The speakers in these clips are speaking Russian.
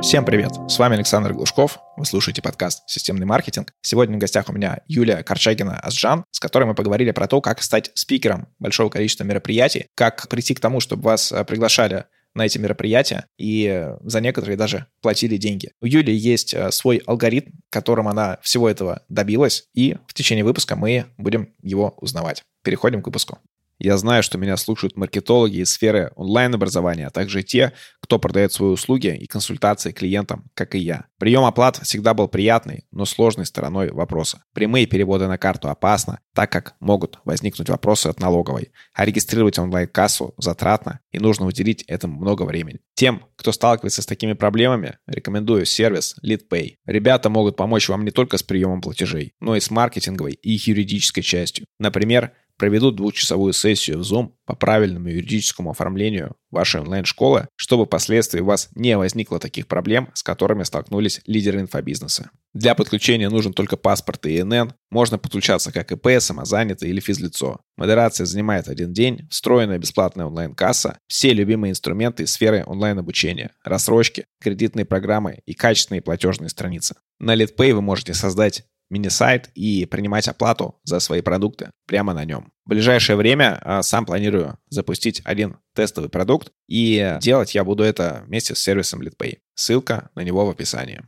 Всем привет! С вами Александр Глушков. Вы слушаете подкаст «Системный маркетинг». Сегодня в гостях у меня Юлия Корчагина-Асджан, с которой мы поговорили про то, как стать спикером большого количества мероприятий, как прийти к тому, чтобы вас э, приглашали на эти мероприятия и за некоторые даже платили деньги. У Юли есть э, свой алгоритм, которым она всего этого добилась, и в течение выпуска мы будем его узнавать. Переходим к выпуску. Я знаю, что меня слушают маркетологи из сферы онлайн-образования, а также те, кто продает свои услуги и консультации клиентам, как и я. Прием оплат всегда был приятной, но сложной стороной вопроса. Прямые переводы на карту опасно, так как могут возникнуть вопросы от налоговой. А регистрировать онлайн-кассу затратно и нужно уделить этому много времени. Тем, кто сталкивается с такими проблемами, рекомендую сервис LeadPay. Ребята могут помочь вам не только с приемом платежей, но и с маркетинговой и юридической частью. Например, проведут двухчасовую сессию в Zoom по правильному юридическому оформлению вашей онлайн-школы, чтобы впоследствии у вас не возникло таких проблем, с которыми столкнулись лидеры инфобизнеса. Для подключения нужен только паспорт и ИНН. Можно подключаться как ИП, самозанятый или физлицо. Модерация занимает один день, встроенная бесплатная онлайн-касса, все любимые инструменты из сферы онлайн-обучения, рассрочки, кредитные программы и качественные платежные страницы. На LeadPay вы можете создать мини-сайт и принимать оплату за свои продукты прямо на нем. В ближайшее время а, сам планирую запустить один тестовый продукт, и делать я буду это вместе с сервисом LeadPay. Ссылка на него в описании.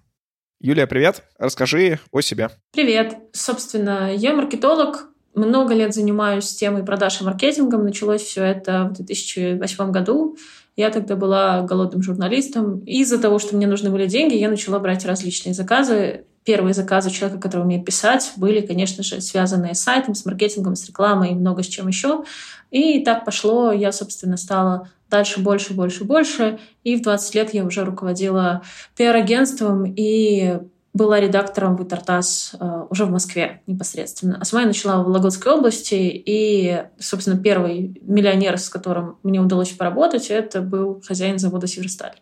Юлия, привет. Расскажи о себе. Привет. Собственно, я маркетолог, много лет занимаюсь темой продаж и маркетингом. Началось все это в 2008 году. Я тогда была голодным журналистом. Из-за того, что мне нужны были деньги, я начала брать различные заказы первые заказы человека, который умеет писать, были, конечно же, связанные с сайтом, с маркетингом, с рекламой и много с чем еще. И так пошло. Я, собственно, стала дальше больше, больше, больше. И в 20 лет я уже руководила пиар-агентством и была редактором в Итартас э, уже в Москве непосредственно. А сама я начала в Вологодской области, и, собственно, первый миллионер, с которым мне удалось поработать, это был хозяин завода «Северсталь».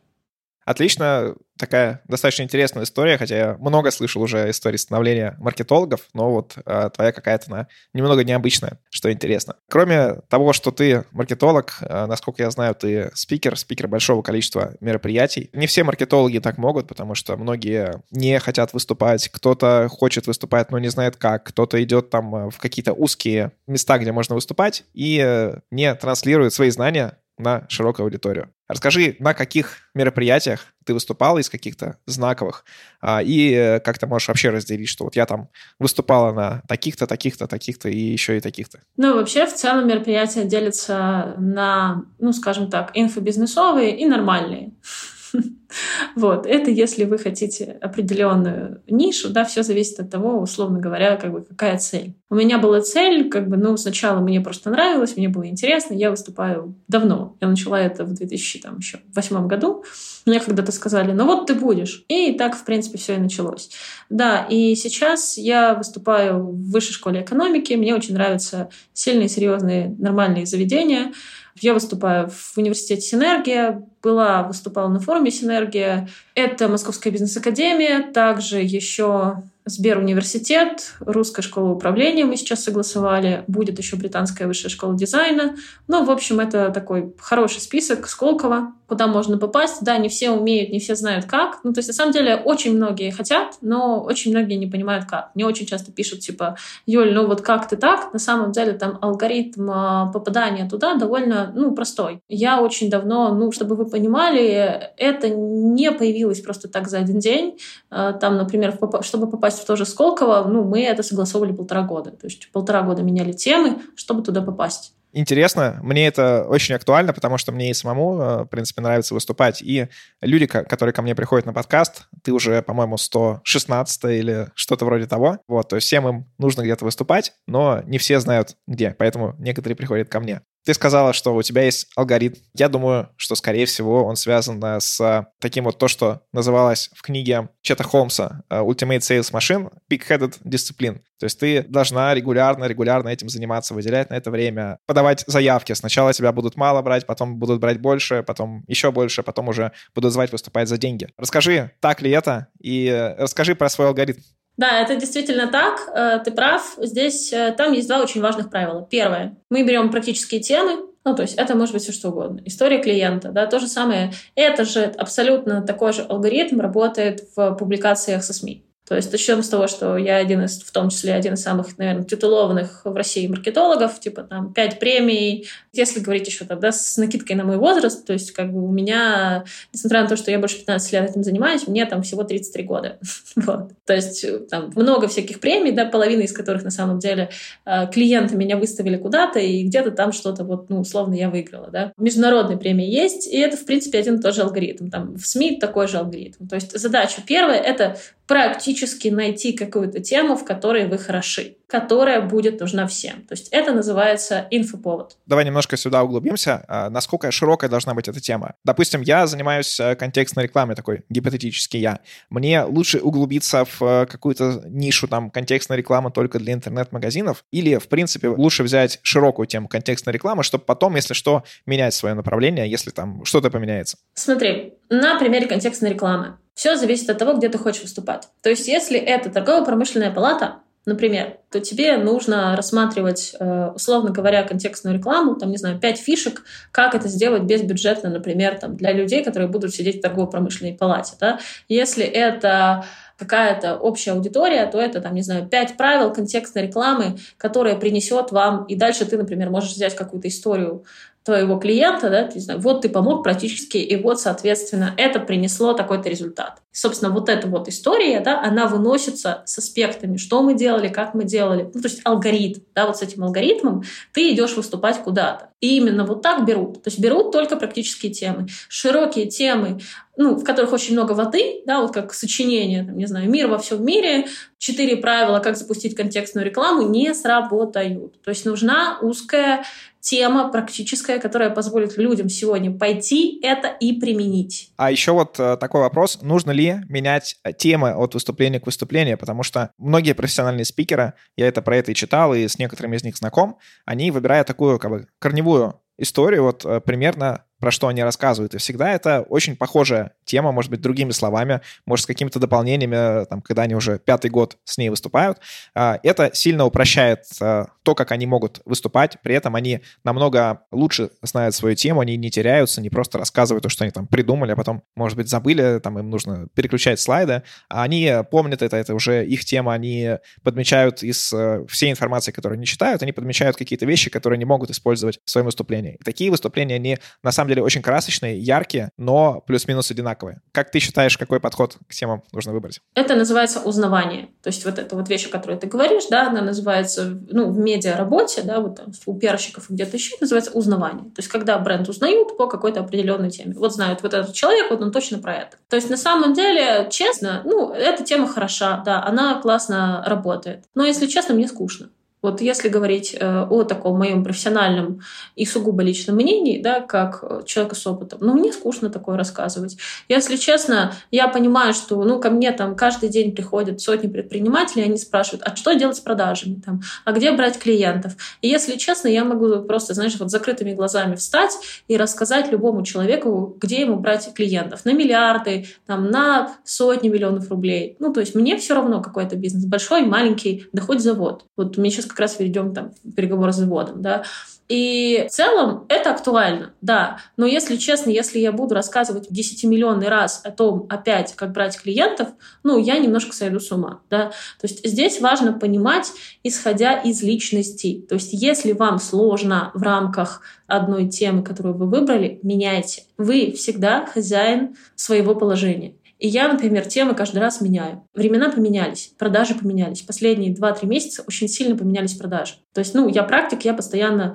Отлично, такая достаточно интересная история, хотя я много слышал уже истории становления маркетологов, но вот а, твоя какая-то она немного необычная, что интересно. Кроме того, что ты маркетолог, а, насколько я знаю, ты спикер, спикер большого количества мероприятий. Не все маркетологи так могут, потому что многие не хотят выступать, кто-то хочет выступать, но не знает как, кто-то идет там а, в какие-то узкие места, где можно выступать, и э, не транслирует свои знания на широкую аудиторию. Расскажи, на каких мероприятиях ты выступала из каких-то знаковых, а, и э, как ты можешь вообще разделить, что вот я там выступала на таких-то, таких-то, таких-то и еще и таких-то? Ну, вообще, в целом мероприятия делятся на, ну, скажем так, инфобизнесовые и нормальные. Вот, это если вы хотите определенную нишу, да, все зависит от того, условно говоря, как бы какая цель. У меня была цель, как бы, ну, сначала мне просто нравилось, мне было интересно, я выступаю давно. Я начала это в 2008 году. Мне когда-то сказали, ну вот ты будешь. И так, в принципе, все и началось. Да, и сейчас я выступаю в высшей школе экономики. Мне очень нравятся сильные, серьезные, нормальные заведения. Я выступаю в университете «Синергия», была, выступала на форуме «Синергия». Это Московская бизнес-академия, также еще Сберуниверситет, Русская школа управления мы сейчас согласовали, будет еще Британская высшая школа дизайна. Ну, в общем, это такой хороший список Сколково, куда можно попасть. Да, не все умеют, не все знают как. Ну, то есть, на самом деле, очень многие хотят, но очень многие не понимают как. Мне очень часто пишут, типа, Юль, ну вот как ты так? На самом деле, там алгоритм а, попадания туда довольно, ну, простой. Я очень давно, ну, чтобы вы понимали, это не появилось просто так за один день. А, там, например, чтобы попасть в то же Сколково, ну, мы это согласовывали полтора года. То есть полтора года меняли темы, чтобы туда попасть интересно. Мне это очень актуально, потому что мне и самому, э, в принципе, нравится выступать. И люди, которые ко мне приходят на подкаст, ты уже, по-моему, 116 или что-то вроде того. Вот, то есть всем им нужно где-то выступать, но не все знают где, поэтому некоторые приходят ко мне. Ты сказала, что у тебя есть алгоритм. Я думаю, что, скорее всего, он связан с таким вот то, что называлось в книге Чета Холмса э, Ultimate Sales Machine Big-Headed Discipline. То есть ты должна регулярно, регулярно этим заниматься, выделять на это время, подавать заявки. Сначала тебя будут мало брать, потом будут брать больше, потом еще больше, потом уже будут звать выступать за деньги. Расскажи, так ли это, и расскажи про свой алгоритм. Да, это действительно так. Э, ты прав. Здесь э, там есть два очень важных правила. Первое. Мы берем практические темы, ну, то есть это может быть все что угодно. История клиента, да, то же самое. Это же абсолютно такой же алгоритм работает в публикациях со СМИ. То есть начнем с того, что я один из, в том числе один из самых, наверное, титулованных в России маркетологов, типа там пять премий. Если говорить еще тогда с накидкой на мой возраст, то есть как бы у меня, несмотря на то, что я больше 15 лет этим занимаюсь, мне там всего 33 года. вот. То есть там много всяких премий, да, половина из которых на самом деле э, клиенты меня выставили куда-то, и где-то там что-то вот, ну, условно, я выиграла, да. Международные премии есть, и это, в принципе, один и тот же алгоритм. Там в СМИ такой же алгоритм. То есть задача первая — это практически найти какую-то тему, в которой вы хороши, которая будет нужна всем. То есть это называется инфоповод. Давай немножко сюда углубимся. А, насколько широкая должна быть эта тема? Допустим, я занимаюсь э, контекстной рекламой, такой гипотетический я. Мне лучше углубиться в э, какую-то нишу там контекстной рекламы только для интернет-магазинов или, в принципе, лучше взять широкую тему контекстной рекламы, чтобы потом, если что, менять свое направление, если там что-то поменяется? Смотри, на примере контекстной рекламы. Все зависит от того, где ты хочешь выступать. То есть, если это торгово-промышленная палата, например, то тебе нужно рассматривать, э, условно говоря, контекстную рекламу, там, не знаю, пять фишек, как это сделать безбюджетно, например, там, для людей, которые будут сидеть в торгово-промышленной палате. Да? Если это какая-то общая аудитория, то это, там, не знаю, пять правил контекстной рекламы, которая принесет вам, и дальше ты, например, можешь взять какую-то историю твоего клиента, да, ты, знаю, вот ты помог практически, и вот, соответственно, это принесло такой-то результат. Собственно, вот эта вот история, да, она выносится с аспектами, что мы делали, как мы делали, ну, то есть алгоритм, да, вот с этим алгоритмом ты идешь выступать куда-то. И именно вот так берут. То есть берут только практические темы. Широкие темы, ну, в которых очень много воды, да, вот как сочинение, там, не знаю, «Мир во всем мире», четыре правила, как запустить контекстную рекламу, не сработают. То есть нужна узкая тема практическая, которая позволит людям сегодня пойти это и применить. А еще вот э, такой вопрос. Нужно ли менять э, темы от выступления к выступлению? Потому что многие профессиональные спикеры, я это про это и читал, и с некоторыми из них знаком, они выбирают такую как бы корневую историю, вот э, примерно про что они рассказывают. И всегда это очень похожая тема, может быть, другими словами, может, с какими-то дополнениями, там, когда они уже пятый год с ней выступают. А, это сильно упрощает а, то, как они могут выступать. При этом они намного лучше знают свою тему, они не теряются, не просто рассказывают то, что они там придумали, а потом, может быть, забыли, там им нужно переключать слайды. А они помнят это, это уже их тема, они подмечают из э, всей информации, которую они читают, они подмечают какие-то вещи, которые они могут использовать в своем выступлении. И такие выступления, они на самом самом деле очень красочные, яркие, но плюс-минус одинаковые. Как ты считаешь, какой подход к темам нужно выбрать? Это называется узнавание. То есть вот эта вот вещь, о которой ты говоришь, да, она называется, ну, в медиа-работе, да, вот там у пиарщиков где-то еще, называется узнавание. То есть когда бренд узнают по какой-то определенной теме. Вот знают, вот этот человек, вот он точно про это. То есть на самом деле, честно, ну, эта тема хороша, да, она классно работает. Но если честно, мне скучно. Вот если говорить э, о таком моем профессиональном и сугубо личном мнении, да, как человека с опытом, ну, мне скучно такое рассказывать. Если честно, я понимаю, что, ну, ко мне там каждый день приходят сотни предпринимателей, они спрашивают, а что делать с продажами, там, а где брать клиентов? И если честно, я могу просто, знаешь, вот закрытыми глазами встать и рассказать любому человеку, где ему брать клиентов. На миллиарды, там, на сотни миллионов рублей. Ну, то есть мне все равно какой это бизнес, большой, маленький, да хоть завод. Вот мне сейчас как раз ведем там переговоры с заводом, да. И в целом это актуально, да. Но если честно, если я буду рассказывать десятимиллионный раз о том опять, как брать клиентов, ну, я немножко сойду с ума, да. То есть здесь важно понимать, исходя из личностей. То есть если вам сложно в рамках одной темы, которую вы выбрали, меняйте. Вы всегда хозяин своего положения. И я, например, темы каждый раз меняю. Времена поменялись, продажи поменялись. Последние 2-3 месяца очень сильно поменялись продажи. То есть, ну, я практик, я постоянно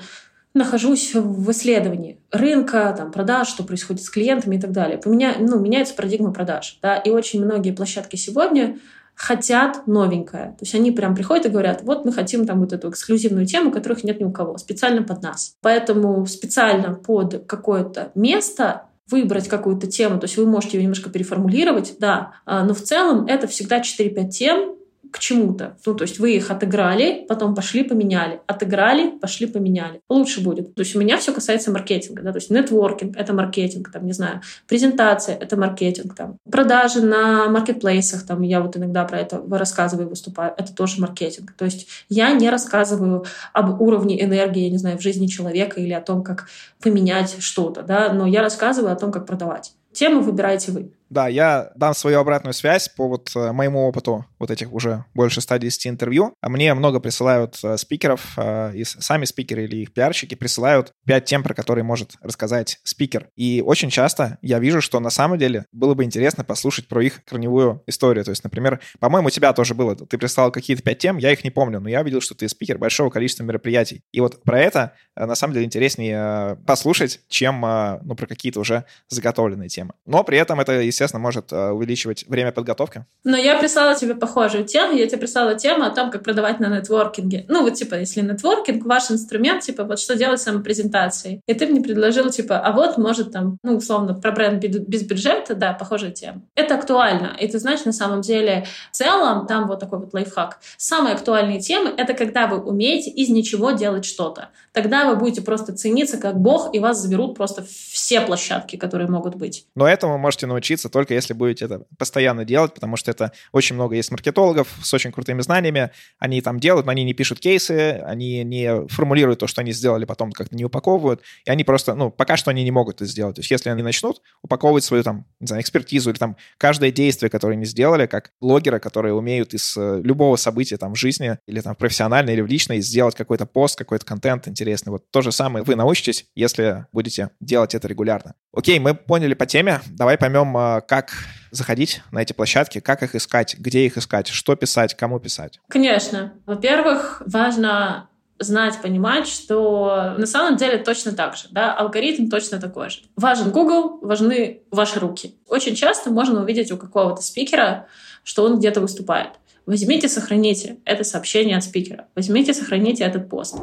нахожусь в исследовании рынка, там, продаж, что происходит с клиентами и так далее. Поменя... Ну, меняется парадигма продаж. Да? И очень многие площадки сегодня хотят новенькое. То есть они прям приходят и говорят, вот мы хотим там вот эту эксклюзивную тему, которых нет ни у кого, специально под нас. Поэтому специально под какое-то место выбрать какую-то тему, то есть вы можете ее немножко переформулировать, да, а, но в целом это всегда 4-5 тем, к чему-то. Ну, то есть вы их отыграли, потом пошли поменяли. Отыграли, пошли поменяли. Лучше будет. То есть у меня все касается маркетинга. Да? То есть нетворкинг — это маркетинг, там, не знаю, презентация — это маркетинг, там, продажи на маркетплейсах, там, я вот иногда про это рассказываю, выступаю, это тоже маркетинг. То есть я не рассказываю об уровне энергии, я не знаю, в жизни человека или о том, как поменять что-то, да, но я рассказываю о том, как продавать. Тему выбираете вы. Да, я дам свою обратную связь по вот э, моему опыту вот этих уже больше 110 интервью. А мне много присылают э, спикеров, э, и сами спикеры или их пиарщики присылают 5 тем, про которые может рассказать спикер. И очень часто я вижу, что на самом деле было бы интересно послушать про их корневую историю. То есть, например, по-моему, у тебя тоже было. Ты прислал какие-то 5 тем, я их не помню, но я видел, что ты спикер большого количества мероприятий. И вот про это на самом деле интереснее послушать, чем ну, про какие-то уже заготовленные темы. Но при этом это, естественно, естественно, может э, увеличивать время подготовки. Но я прислала тебе похожую тему. Я тебе прислала тему о том, как продавать на нетворкинге. Ну, вот, типа, если нетворкинг, ваш инструмент, типа, вот что делать с самопрезентацией. И ты мне предложил, типа, а вот, может, там, ну, условно, про бренд без бюджета, да, похожая тема. Это актуально. И ты знаешь, на самом деле, в целом, там вот такой вот лайфхак. Самые актуальные темы — это когда вы умеете из ничего делать что-то. Тогда вы будете просто цениться как бог, и вас заберут просто все площадки, которые могут быть. Но этому можете научиться только если будете это постоянно делать, потому что это очень много есть маркетологов с очень крутыми знаниями, они там делают, но они не пишут кейсы, они не формулируют то, что они сделали, потом как-то не упаковывают, и они просто, ну, пока что они не могут это сделать. То есть если они начнут упаковывать свою там, не знаю, экспертизу или там каждое действие, которое они сделали, как блогеры, которые умеют из э, любого события там в жизни или там профессионально или в личной сделать какой-то пост, какой-то контент интересный. Вот то же самое вы научитесь, если будете делать это регулярно. Окей, мы поняли по теме. Давай поймем, а, как заходить на эти площадки, как их искать, где их искать, что писать, кому писать? Конечно. Во-первых, важно знать, понимать, что на самом деле точно так же, да, алгоритм точно такой же. Важен Google, важны ваши руки. Очень часто можно увидеть у какого-то спикера, что он где-то выступает. Возьмите, сохраните это сообщение от спикера. Возьмите, сохраните этот пост.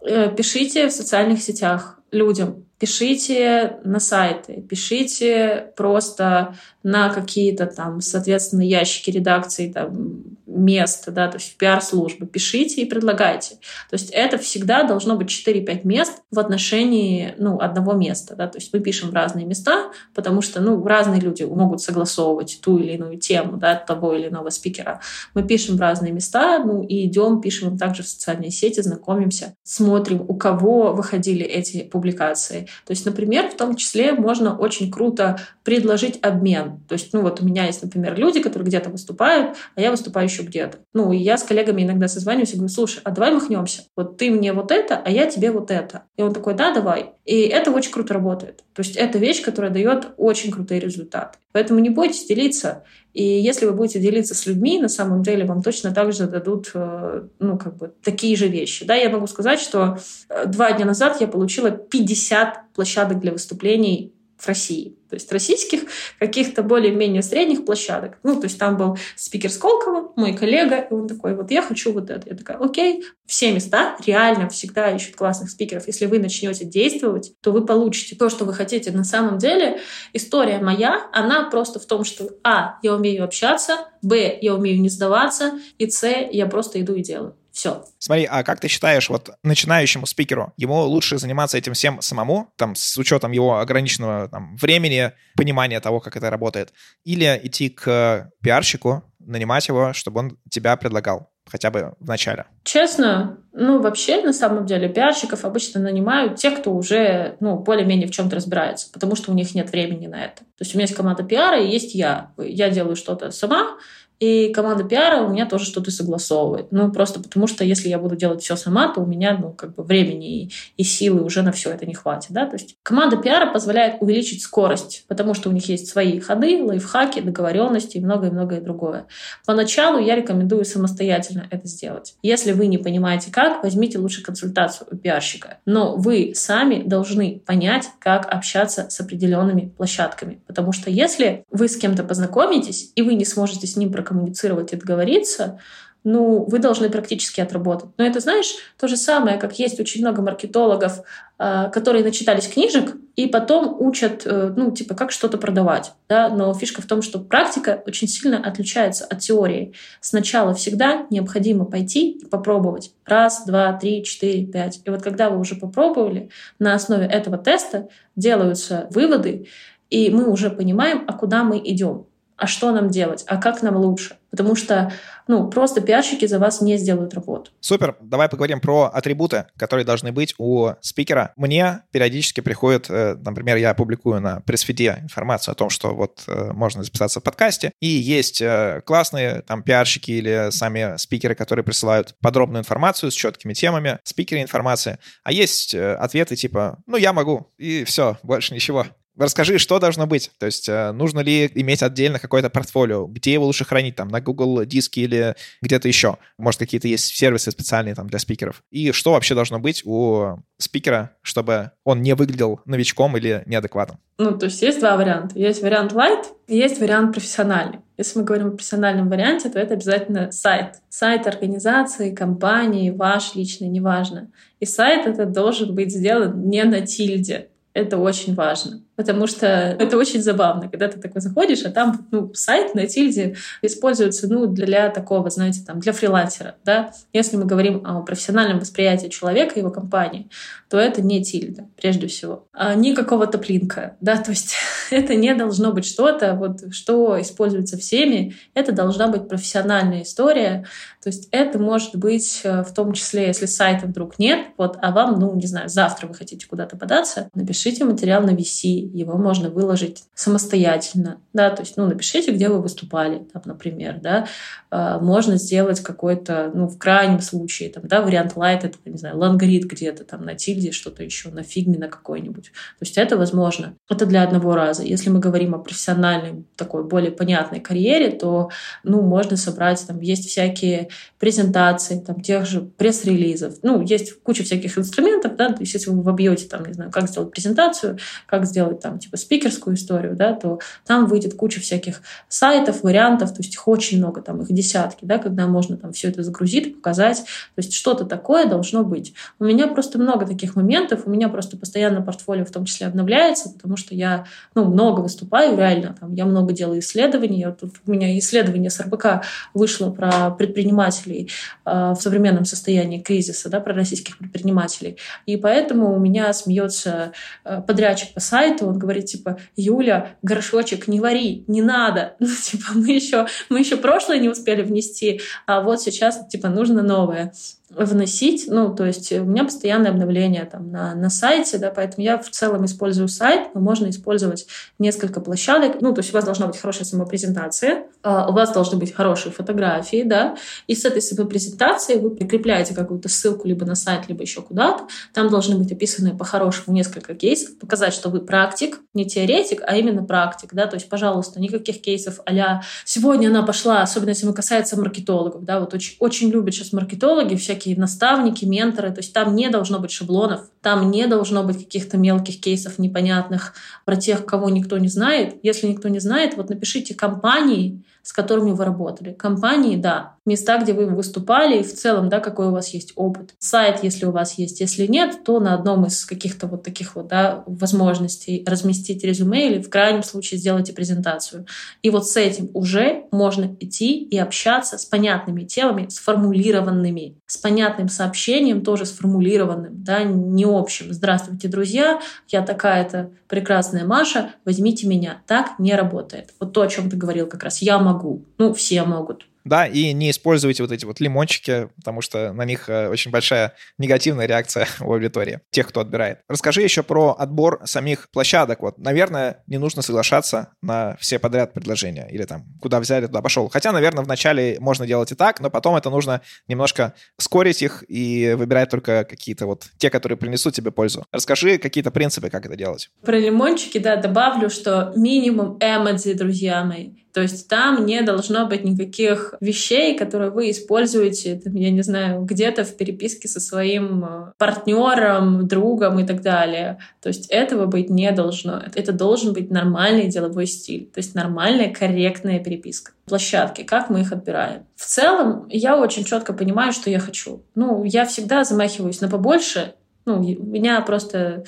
Э, пишите в социальных сетях людям, пишите на сайты, пишите просто на какие-то там, соответственно, ящики редакции, там, мест, да, то есть в пиар-службы. Пишите и предлагайте. То есть это всегда должно быть 4-5 мест в отношении, ну, одного места, да, то есть мы пишем в разные места, потому что, ну, разные люди могут согласовывать ту или иную тему, да, того или иного спикера. Мы пишем в разные места, ну, и идем, пишем также в социальные сети, знакомимся, смотрим, у кого выходили эти публикации. То есть, например, в том числе можно очень круто предложить обмен. То есть, ну вот у меня есть, например, люди, которые где-то выступают, а я выступаю еще где-то. Ну, и я с коллегами иногда созваниваюсь и говорю, слушай, а давай махнемся. Вот ты мне вот это, а я тебе вот это. И он такой, да, давай. И это очень круто работает. То есть это вещь, которая дает очень крутые результаты. Поэтому не бойтесь делиться. И если вы будете делиться с людьми, на самом деле вам точно так же дадут э, ну, как бы, такие же вещи. Да, я могу сказать, что э, два дня назад я получила 50 площадок для выступлений в России. То есть российских каких-то более-менее средних площадок. Ну, то есть там был спикер Сколково, мой коллега, и он такой, вот я хочу вот это. Я такая, окей, все места реально всегда ищут классных спикеров. Если вы начнете действовать, то вы получите то, что вы хотите. На самом деле история моя, она просто в том, что а, я умею общаться, б, я умею не сдаваться, и с, я просто иду и делаю. Все. Смотри, а как ты считаешь, вот начинающему спикеру, ему лучше заниматься этим всем самому, там, с учетом его ограниченного там, времени, понимания того, как это работает, или идти к пиарщику, нанимать его, чтобы он тебя предлагал? хотя бы в начале? Честно, ну, вообще, на самом деле, пиарщиков обычно нанимают те, кто уже, ну, более-менее в чем-то разбирается, потому что у них нет времени на это. То есть у меня есть команда пиара и есть я. Я делаю что-то сама, и команда пиара у меня тоже что-то согласовывает. Ну, просто потому что если я буду делать все сама, то у меня, ну, как бы времени и, и силы уже на все это не хватит, да. То есть команда пиара позволяет увеличить скорость, потому что у них есть свои ходы, лайфхаки, договоренности и многое-многое другое. Поначалу я рекомендую самостоятельно это сделать. Если вы не понимаете как, возьмите лучше консультацию у пиарщика. Но вы сами должны понять, как общаться с определенными площадками. Потому что если вы с кем-то познакомитесь, и вы не сможете с ним прокоммуницировать и договориться, ну, вы должны практически отработать. Но это, знаешь, то же самое, как есть очень много маркетологов, а, которые начитались книжек и потом учат, э, ну, типа, как что-то продавать. Да? Но фишка в том, что практика очень сильно отличается от теории. Сначала всегда необходимо пойти и попробовать. Раз, два, три, четыре, пять. И вот когда вы уже попробовали, на основе этого теста делаются выводы, и мы уже понимаем, а куда мы идем а что нам делать, а как нам лучше. Потому что, ну, просто пиарщики за вас не сделают работу. Супер. Давай поговорим про атрибуты, которые должны быть у спикера. Мне периодически приходит, э, например, я публикую на пресс-фиде информацию о том, что вот э, можно записаться в подкасте, и есть э, классные там пиарщики или сами спикеры, которые присылают подробную информацию с четкими темами, спикеры информации, а есть ответы типа, ну, я могу, и все, больше ничего. Расскажи, что должно быть? То есть э, нужно ли иметь отдельно какое-то портфолио? Где его лучше хранить? Там на Google диске или где-то еще? Может, какие-то есть сервисы специальные там для спикеров? И что вообще должно быть у спикера, чтобы он не выглядел новичком или неадекватным? Ну, то есть есть два варианта. Есть вариант light есть вариант профессиональный. Если мы говорим о профессиональном варианте, то это обязательно сайт. Сайт организации, компании, ваш личный, неважно. И сайт этот должен быть сделан не на тильде. Это очень важно. Потому что это очень забавно, когда ты такой заходишь, а там ну, сайт на тильде используется ну, для такого, знаете, там, для фрилансера. Да? Если мы говорим о профессиональном восприятии человека, его компании, то это не тильда, прежде всего. А не какого-то плинка. Да? То есть это не должно быть что-то, вот, что используется всеми. Это должна быть профессиональная история. То есть это может быть э, в том числе, если сайта вдруг нет, вот, а вам, ну, не знаю, завтра вы хотите куда-то податься, напишите материал на VC, его можно выложить самостоятельно, да, то есть, ну, напишите, где вы выступали, там, например, да, а, можно сделать какой-то, ну, в крайнем случае, там, да, вариант light, это, не знаю, лангрид где-то там на тильде, что-то еще, на фигме на какой-нибудь. То есть это возможно. Это для одного раза. Если мы говорим о профессиональной, такой более понятной карьере, то, ну, можно собрать, там, есть всякие презентации, там, тех же пресс-релизов, ну, есть куча всяких инструментов, да, то есть если вы вобьете, там, не знаю, как сделать презентацию, как сделать там типа спикерскую историю, да, то там выйдет куча всяких сайтов, вариантов, то есть их очень много, там их десятки, да, когда можно там все это загрузить, показать, то есть что-то такое должно быть. У меня просто много таких моментов, у меня просто постоянно портфолио в том числе обновляется, потому что я, ну, много выступаю, реально, там, я много делаю исследований, я, тут у меня исследование с РБК вышло про предпринимателей э, в современном состоянии кризиса, да, про российских предпринимателей, и поэтому у меня смеется э, подрядчик по сайту, он говорит, типа, Юля, горшочек не вари, не надо. Ну, типа, мы еще, мы еще прошлое не успели внести, а вот сейчас, типа, нужно новое вносить, ну, то есть у меня постоянное обновление там на, на сайте, да, поэтому я в целом использую сайт, но можно использовать несколько площадок, ну, то есть у вас должна быть хорошая самопрезентация, а, у вас должны быть хорошие фотографии, да, и с этой самопрезентацией вы прикрепляете какую-то ссылку либо на сайт, либо еще куда-то, там должны быть описаны по-хорошему несколько кейсов, показать, что вы практик, не теоретик, а именно практик, да, то есть, пожалуйста, никаких кейсов а сегодня она пошла, особенно если мы касается маркетологов, да, вот очень, очень любят сейчас маркетологи всякие всякие наставники, менторы. То есть там не должно быть шаблонов, там не должно быть каких-то мелких кейсов непонятных про тех, кого никто не знает. Если никто не знает, вот напишите компании, с которыми вы работали. Компании, да. Места, где вы выступали, и в целом, да, какой у вас есть опыт. Сайт, если у вас есть. Если нет, то на одном из каких-то вот таких вот, да, возможностей разместить резюме или в крайнем случае сделайте презентацию. И вот с этим уже можно идти и общаться с понятными темами, сформулированными, с понятным сообщением, тоже сформулированным, да, не общим. Здравствуйте, друзья, я такая-то прекрасная Маша, возьмите меня. Так не работает. Вот то, о чем ты говорил как раз. Я могу. Ну, все могут. Да, и не используйте вот эти вот лимончики, потому что на них э, очень большая негативная реакция у аудитории, тех, кто отбирает. Расскажи еще про отбор самих площадок. Вот, наверное, не нужно соглашаться на все подряд предложения или там куда взяли, туда пошел. Хотя, наверное, вначале можно делать и так, но потом это нужно немножко скорить их и выбирать только какие-то вот те, которые принесут тебе пользу. Расскажи какие-то принципы, как это делать. Про лимончики, да, добавлю, что минимум эмодзи, друзья мои То есть там не должно быть никаких вещей, которые вы используете, там, я не знаю, где-то в переписке со своим э, партнером, другом и так далее. То есть этого быть не должно. Это должен быть нормальный деловой стиль. То есть нормальная, корректная переписка. Площадки, как мы их отбираем. В целом, я очень четко понимаю, что я хочу. Ну, я всегда замахиваюсь на побольше, ну, у меня просто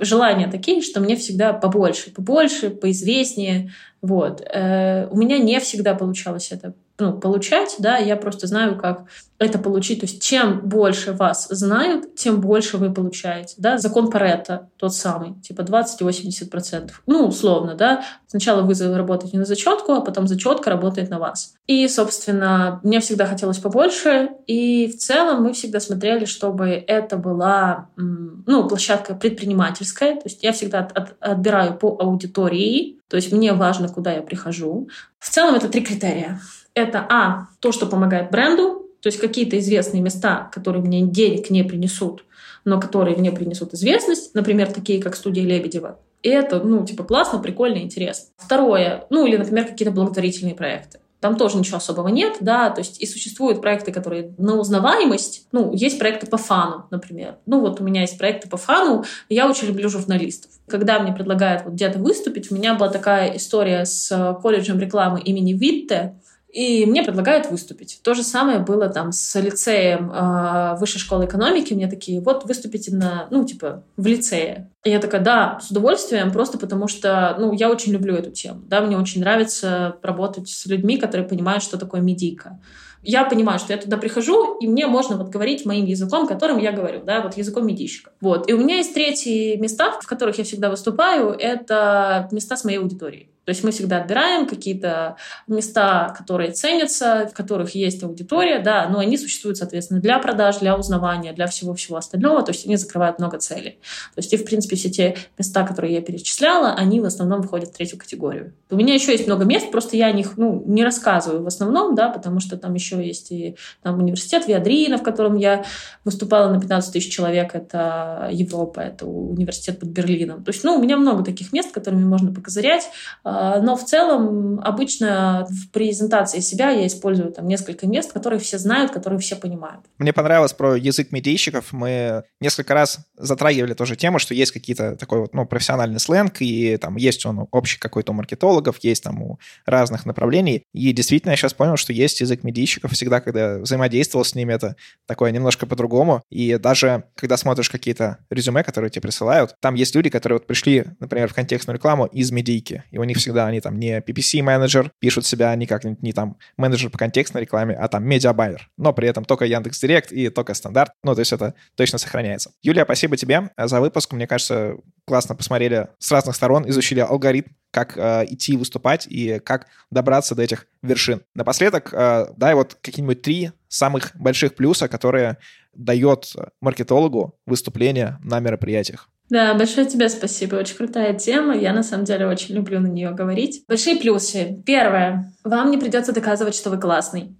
желания такие, что мне всегда побольше, побольше, поизвестнее. Вот. Э, у меня не всегда получалось это ну, получать, да, я просто знаю, как это получить. То есть чем больше вас знают, тем больше вы получаете. Да? Закон Паретта тот самый, типа 20-80%. Ну, условно, да. Сначала вы работаете на зачетку, а потом зачетка работает на вас. И, собственно, мне всегда хотелось побольше. И в целом мы всегда смотрели, чтобы это была ну, площадка предпринимательская. То есть я всегда от, от, отбираю по аудитории. То есть мне важно, куда я прихожу. В целом это три критерия это, а, то, что помогает бренду, то есть какие-то известные места, которые мне денег не принесут, но которые мне принесут известность, например, такие, как студия Лебедева. И это, ну, типа, классно, прикольно, интересно. Второе, ну, или, например, какие-то благотворительные проекты. Там тоже ничего особого нет, да, то есть и существуют проекты, которые на узнаваемость, ну, есть проекты по фану, например. Ну, вот у меня есть проекты по фану, я очень люблю журналистов. Когда мне предлагают вот где-то выступить, у меня была такая история с колледжем рекламы имени Витте, и мне предлагают выступить. То же самое было там с лицеем э, высшей школы экономики. Мне такие, вот выступите на, ну, типа, в лицее. И я такая, да, с удовольствием, просто потому что, ну, я очень люблю эту тему. Да, мне очень нравится работать с людьми, которые понимают, что такое медийка я понимаю, что я туда прихожу, и мне можно вот говорить моим языком, которым я говорю, да, вот языком медийщика. Вот. И у меня есть третьи места, в которых я всегда выступаю, это места с моей аудиторией. То есть мы всегда отбираем какие-то места, которые ценятся, в которых есть аудитория, да, но они существуют, соответственно, для продаж, для узнавания, для всего-всего остального, то есть они закрывают много целей. То есть и, в принципе, все те места, которые я перечисляла, они в основном входят в третью категорию. У меня еще есть много мест, просто я о них ну, не рассказываю в основном, да, потому что там еще есть и там, университет Виадрина, в котором я выступала на 15 тысяч человек, это Европа, это университет под Берлином. То есть, ну, у меня много таких мест, которыми можно покозырять, а, но в целом обычно в презентации себя я использую там несколько мест, которые все знают, которые все понимают. Мне понравилось про язык медийщиков. Мы несколько раз затрагивали тоже тему, что есть какие-то такой вот, ну, профессиональный сленг, и там есть он общий какой-то у маркетологов, есть там у разных направлений. И действительно я сейчас понял, что есть язык медийщиков. Всегда, когда взаимодействовал с ними, это такое немножко по-другому. И даже когда смотришь какие-то резюме, которые тебе присылают, там есть люди, которые вот пришли, например, в контекстную рекламу из медийки, и у них всегда они там не PPC-менеджер, пишут себя не как-нибудь не там менеджер по контекстной рекламе, а там медиабайер. Но при этом только Яндекс Директ и только стандарт. Ну, то есть это точно сохраняется. Юлия, спасибо тебе за выпуск. Мне кажется, классно посмотрели с разных сторон, изучили алгоритм, как э, идти выступать и как добраться до этих вершин. Напоследок, э, дай вот какие-нибудь три самых больших плюса, которые дает маркетологу выступление на мероприятиях. Да, большое тебе спасибо. Очень крутая тема. Я на самом деле очень люблю на нее говорить. Большие плюсы. Первое. Вам не придется доказывать, что вы классный.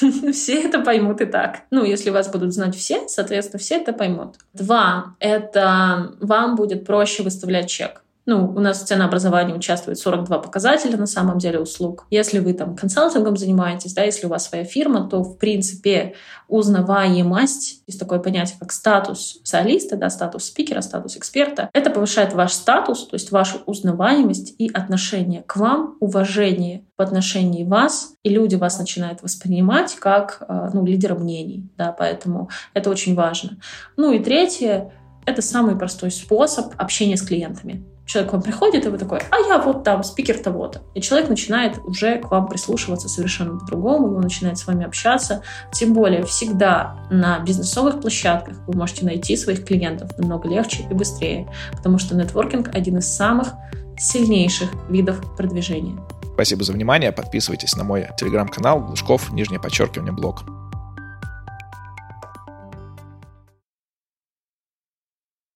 Все это поймут и так. Ну, если вас будут знать все, соответственно, все это поймут. Два. Это вам будет проще выставлять чек. Ну, у нас в ценообразовании участвует 42 показателя на самом деле услуг. Если вы там консалтингом занимаетесь, да, если у вас своя фирма, то, в принципе, узнаваемость, есть такое понятие, как статус специалиста, да, статус спикера, статус эксперта, это повышает ваш статус, то есть вашу узнаваемость и отношение к вам, уважение в отношении вас, и люди вас начинают воспринимать как э, ну, лидера мнений, да, поэтому это очень важно. Ну и третье, это самый простой способ общения с клиентами человек к вам приходит, и вы такой, а я вот там спикер того-то. И человек начинает уже к вам прислушиваться совершенно по-другому, он начинает с вами общаться. Тем более всегда на бизнесовых площадках вы можете найти своих клиентов намного легче и быстрее, потому что нетворкинг — один из самых сильнейших видов продвижения. Спасибо за внимание. Подписывайтесь на мой телеграм-канал Глушков, нижнее подчеркивание, блог.